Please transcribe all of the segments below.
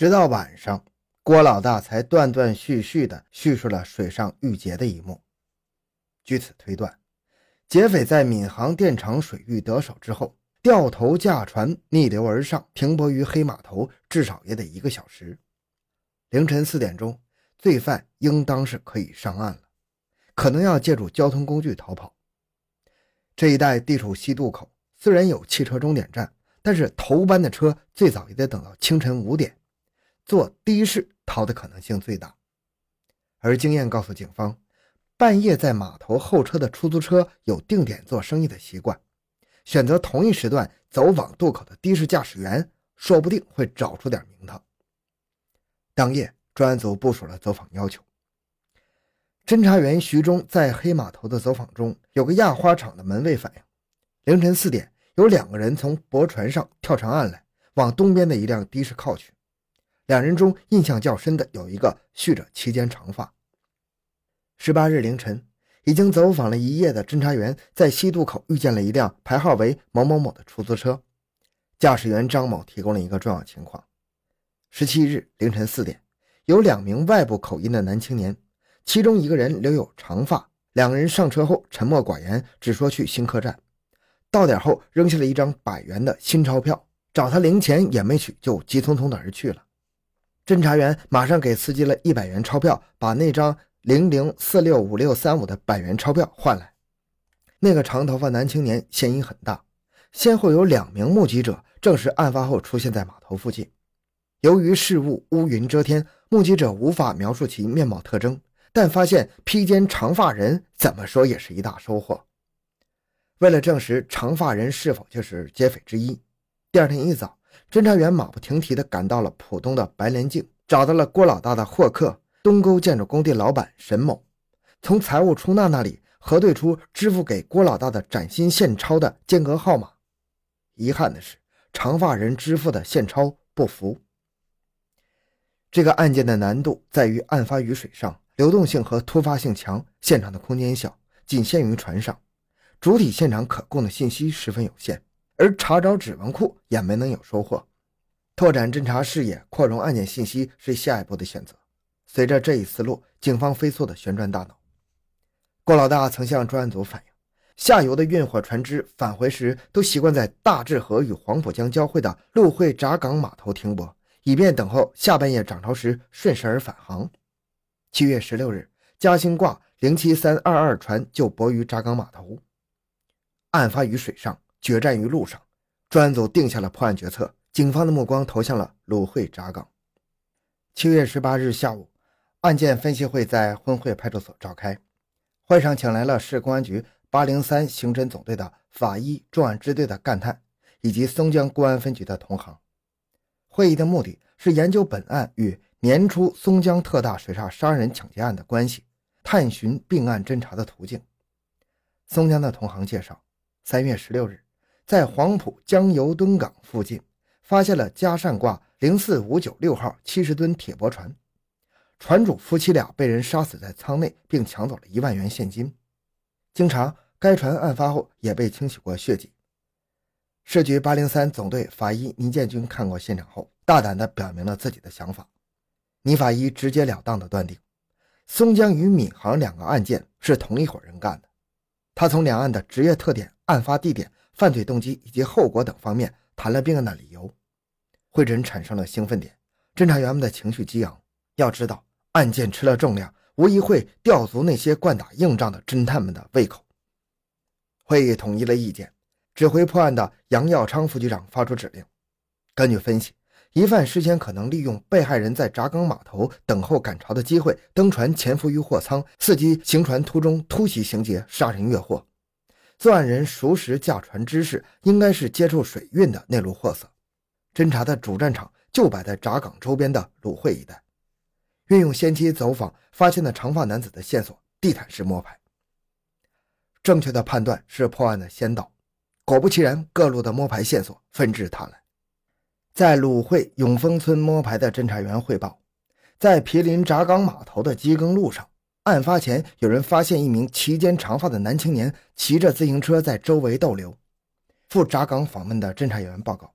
直到晚上，郭老大才断断续续地叙述了水上遇劫的一幕。据此推断，劫匪在闵行电厂水域得手之后，掉头驾船逆流而上，停泊于黑码头，至少也得一个小时。凌晨四点钟，罪犯应当是可以上岸了，可能要借助交通工具逃跑。这一带地处西渡口，虽然有汽车终点站，但是头班的车最早也得等到清晨五点，坐的士逃的可能性最大。而经验告诉警方，半夜在码头候车的出租车有定点做生意的习惯，选择同一时段走往渡口的的士驾驶员，说不定会找出点名堂。当夜，专案组部署了走访要求。侦查员徐忠在黑码头的走访中，有个压花厂的门卫反映，凌晨四点有两个人从驳船上跳上岸来，往东边的一辆的士靠去。两人中印象较深的有一个蓄着齐肩长发。十八日凌晨，已经走访了一夜的侦查员在西渡口遇见了一辆牌号为某某某的出租车，驾驶员张某提供了一个重要情况：十七日凌晨四点，有两名外部口音的男青年。其中一个人留有长发，两人上车后沉默寡言，只说去新客站。到点后扔下了一张百元的新钞票，找他零钱也没取，就急匆匆的而去了。侦查员马上给司机了一百元钞票，把那张零零四六五六三五的百元钞票换来。那个长头发男青年嫌疑很大，先后有两名目击者证实案发后出现在码头附近。由于事物乌云遮天，目击者无法描述其面貌特征。但发现披肩长发人怎么说也是一大收获。为了证实长发人是否就是劫匪之一，第二天一早，侦查员马不停蹄地赶到了浦东的白莲泾，找到了郭老大的获客东沟建筑工地老板沈某，从财务出纳那里核对出支付给郭老大的崭新现钞的间隔号码。遗憾的是，长发人支付的现钞不符。这个案件的难度在于案发于水上。流动性和突发性强，现场的空间小，仅限于船上，主体现场可供的信息十分有限，而查找指纹库也没能有收获。拓展侦查视野，扩容案件信息是下一步的选择。随着这一思路，警方飞速的旋转大脑。郭老大曾向专案组反映，下游的运货船只返回时都习惯在大治河与黄浦江交汇的陆会闸港码头停泊，以便等候下半夜涨潮时顺势而返航。七月十六日，嘉兴挂零七三二二船就泊于闸港码头。案发于水上，决战于路上，专案组定下了破案决策。警方的目光投向了鲁会闸港。七月十八日下午，案件分析会在婚会派出所召开，会上请来了市公安局八零三刑侦总队的法医重案支队的干探，以及松江公安分局的同行。会议的目的是研究本案与。年初松江特大水闸杀人抢劫案的关系，探寻并案侦查的途径。松江的同行介绍，三月十六日，在黄埔江油墩港附近，发现了嘉善挂零四五九六号七十吨铁驳船，船主夫妻俩被人杀死在舱内，并抢走了一万元现金。经查，该船案发后也被清洗过血迹。市局八零三总队法医倪建军看过现场后，大胆地表明了自己的想法。倪法医直截了当地断定，松江与闵行两个案件是同一伙人干的。他从两岸的职业特点、案发地点、犯罪动机以及后果等方面谈了并案的理由。会诊产生了兴奋点，侦查员们的情绪激昂。要知道，案件吃了重量，无疑会吊足那些惯打硬仗的侦探们的胃口。会议统一了意见，指挥破案的杨耀昌副局长发出指令：根据分析。疑犯事先可能利用被害人在闸港码头等候赶潮的机会，登船潜伏于货舱，伺机行船途中突袭行劫，杀人越货。作案人熟识驾船知识，应该是接触水运的内陆货色。侦查的主战场就摆在闸港周边的鲁会一带，运用先期走访发现的长发男子的线索，地毯式摸排。正确的判断是破案的先导。果不其然，各路的摸排线索纷至沓来。在鲁会永丰村摸排的侦查员汇报，在毗邻闸港码头的机耕路上，案发前有人发现一名齐肩长发的男青年骑着自行车在周围逗留。赴闸港访问的侦查员报告，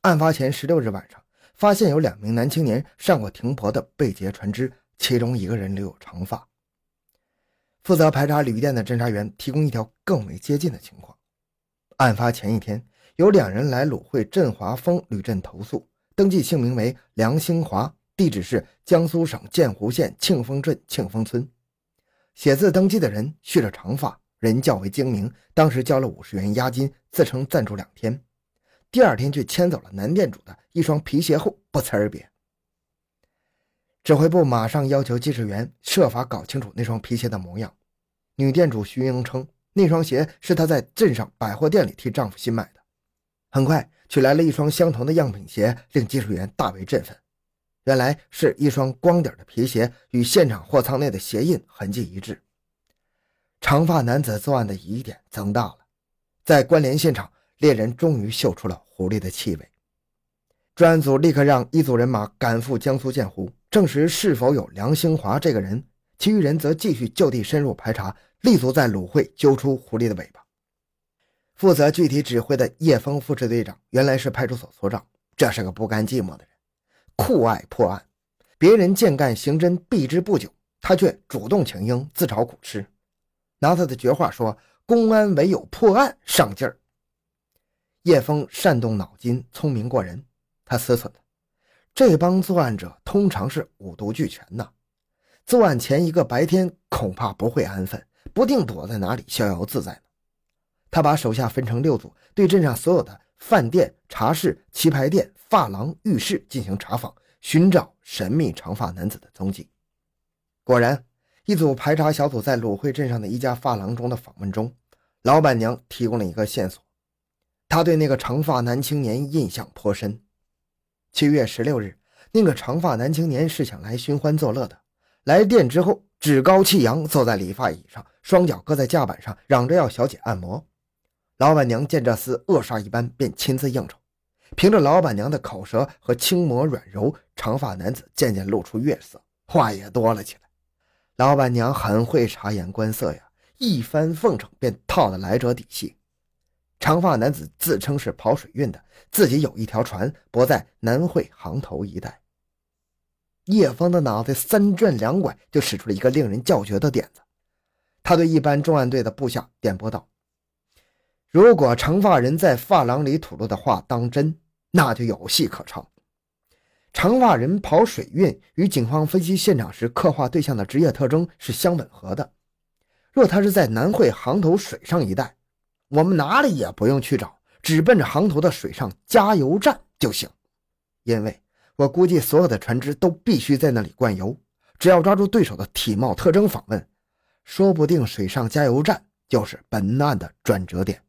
案发前十六日晚上，发现有两名男青年上过停泊的被劫船只，其中一个人留有长发。负责排查旅店的侦查员提供一条更为接近的情况：案发前一天，有两人来鲁汇振华峰旅镇投宿，登记姓名为梁兴华，地址是江苏省建湖县庆丰镇庆丰村。写字登记的人蓄着长发，人较为精明，当时交了五十元押金，自称暂住两天。第二天却牵走了男店主的一双皮鞋后不辞而别。指挥部马上要求技术员设法搞清楚那双皮鞋的模样。女店主徐英称，那双鞋是她在镇上百货店里替丈夫新买的。很快取来了一双相同的样品鞋，令技术员大为振奋。原来是一双光底的皮鞋，与现场货仓内的鞋印痕迹一致。长发男子作案的疑点增大了，在关联现场。猎人终于嗅出了狐狸的气味，专案组立刻让一组人马赶赴江苏建湖，证实是否有梁兴华这个人。其余人则继续就地深入排查，立足在鲁会揪出狐狸的尾巴。负责具体指挥的叶峰副支队长原来是派出所所长，这是个不甘寂寞的人，酷爱破案。别人见干刑侦避之不久，他却主动请缨，自找苦吃。拿他的绝话说：“公安唯有破案上劲儿。”叶枫善动脑筋，聪明过人。他思忖这帮作案者通常是五毒俱全呐。作案前一个白天，恐怕不会安分，不定躲在哪里逍遥自在呢。他把手下分成六组，对镇上所有的饭店、茶室、棋牌店、发廊、浴室进行查访，寻找神秘长发男子的踪迹。果然，一组排查小组在鲁汇镇上的一家发廊中的访问中，老板娘提供了一个线索。她对那个长发男青年印象颇深。七月十六日，那个长发男青年是想来寻欢作乐的。来店之后，趾高气扬，坐在理发椅上，双脚搁在架板上，嚷着要小姐按摩。老板娘见这厮恶煞一般，便亲自应酬。凭着老板娘的口舌和轻磨软柔，长发男子渐渐露出月色，话也多了起来。老板娘很会察言观色呀，一番奉承便套了来者底细。长发男子自称是跑水运的，自己有一条船泊在南汇航头一带。叶枫的脑袋三转两拐，就使出了一个令人叫绝的点子。他对一般重案队的部下点拨道：“如果长发人在发廊里吐露的话当真，那就有戏可唱。长发人跑水运与警方分析现场时刻画对象的职业特征是相吻合的。若他是在南汇航头水上一带。”我们哪里也不用去找，只奔着航头的水上加油站就行。因为我估计所有的船只都必须在那里灌油。只要抓住对手的体貌特征访问，说不定水上加油站就是本案的转折点。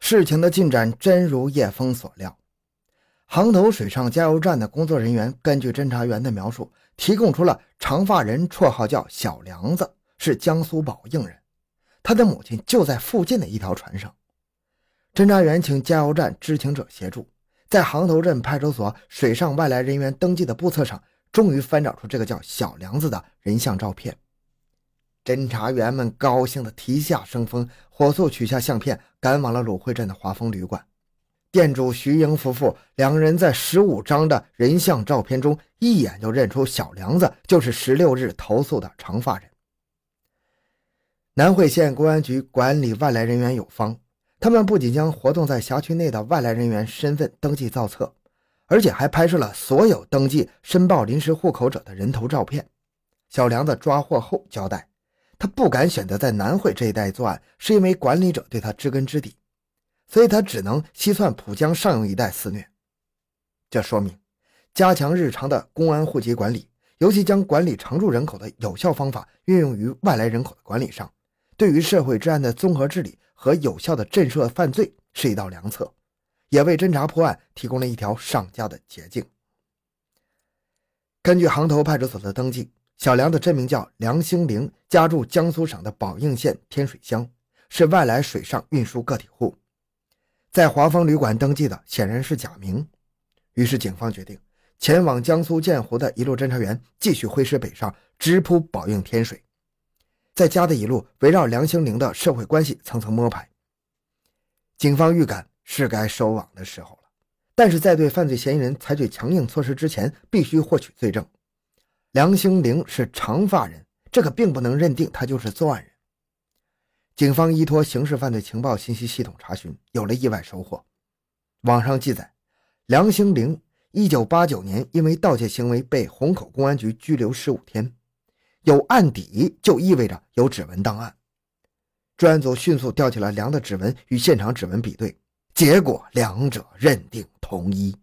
事情的进展真如叶枫所料，航头水上加油站的工作人员根据侦查员的描述，提供出了长发人，绰号叫小梁子，是江苏宝应人。他的母亲就在附近的一条船上。侦查员请加油站知情者协助，在航头镇派出所水上外来人员登记的簿册上，终于翻找出这个叫小梁子的人像照片。侦查员们高兴的啼下生风，火速取下相片，赶往了鲁汇镇的华丰旅馆。店主徐英夫妇两人在十五张的人像照片中，一眼就认出小梁子就是十六日投诉的长发人。南汇县公安局管理外来人员有方，他们不仅将活动在辖区内的外来人员身份登记造册，而且还拍摄了所有登记申报临时户口者的人头照片。小梁子抓获后交代，他不敢选择在南汇这一带作案，是因为管理者对他知根知底，所以他只能西窜浦江上游一带肆虐。这说明，加强日常的公安户籍管理，尤其将管理常住人口的有效方法运用于外来人口的管理上。对于社会治安的综合治理和有效的震慑犯罪是一道良策，也为侦查破案提供了一条上佳的捷径。根据航头派出所的登记，小梁的真名叫梁兴玲，家住江苏省的宝应县天水乡，是外来水上运输个体户，在华丰旅馆登记的显然是假名。于是警方决定前往江苏建湖的一路侦查员继续挥师北上，直扑宝应天水。在家的一路围绕梁兴玲的社会关系层层摸排，警方预感是该收网的时候了。但是在对犯罪嫌疑人采取强硬措施之前，必须获取罪证。梁兴玲是长发人，这可并不能认定他就是作案人。警方依托刑事犯罪情报信息系统查询，有了意外收获。网上记载，梁兴玲1989年因为盗窃行为被虹口公安局拘留十五天，有案底就意味着有指纹档案。专案组迅速调取了梁的指纹与现场指纹比对，结果两者认定同一。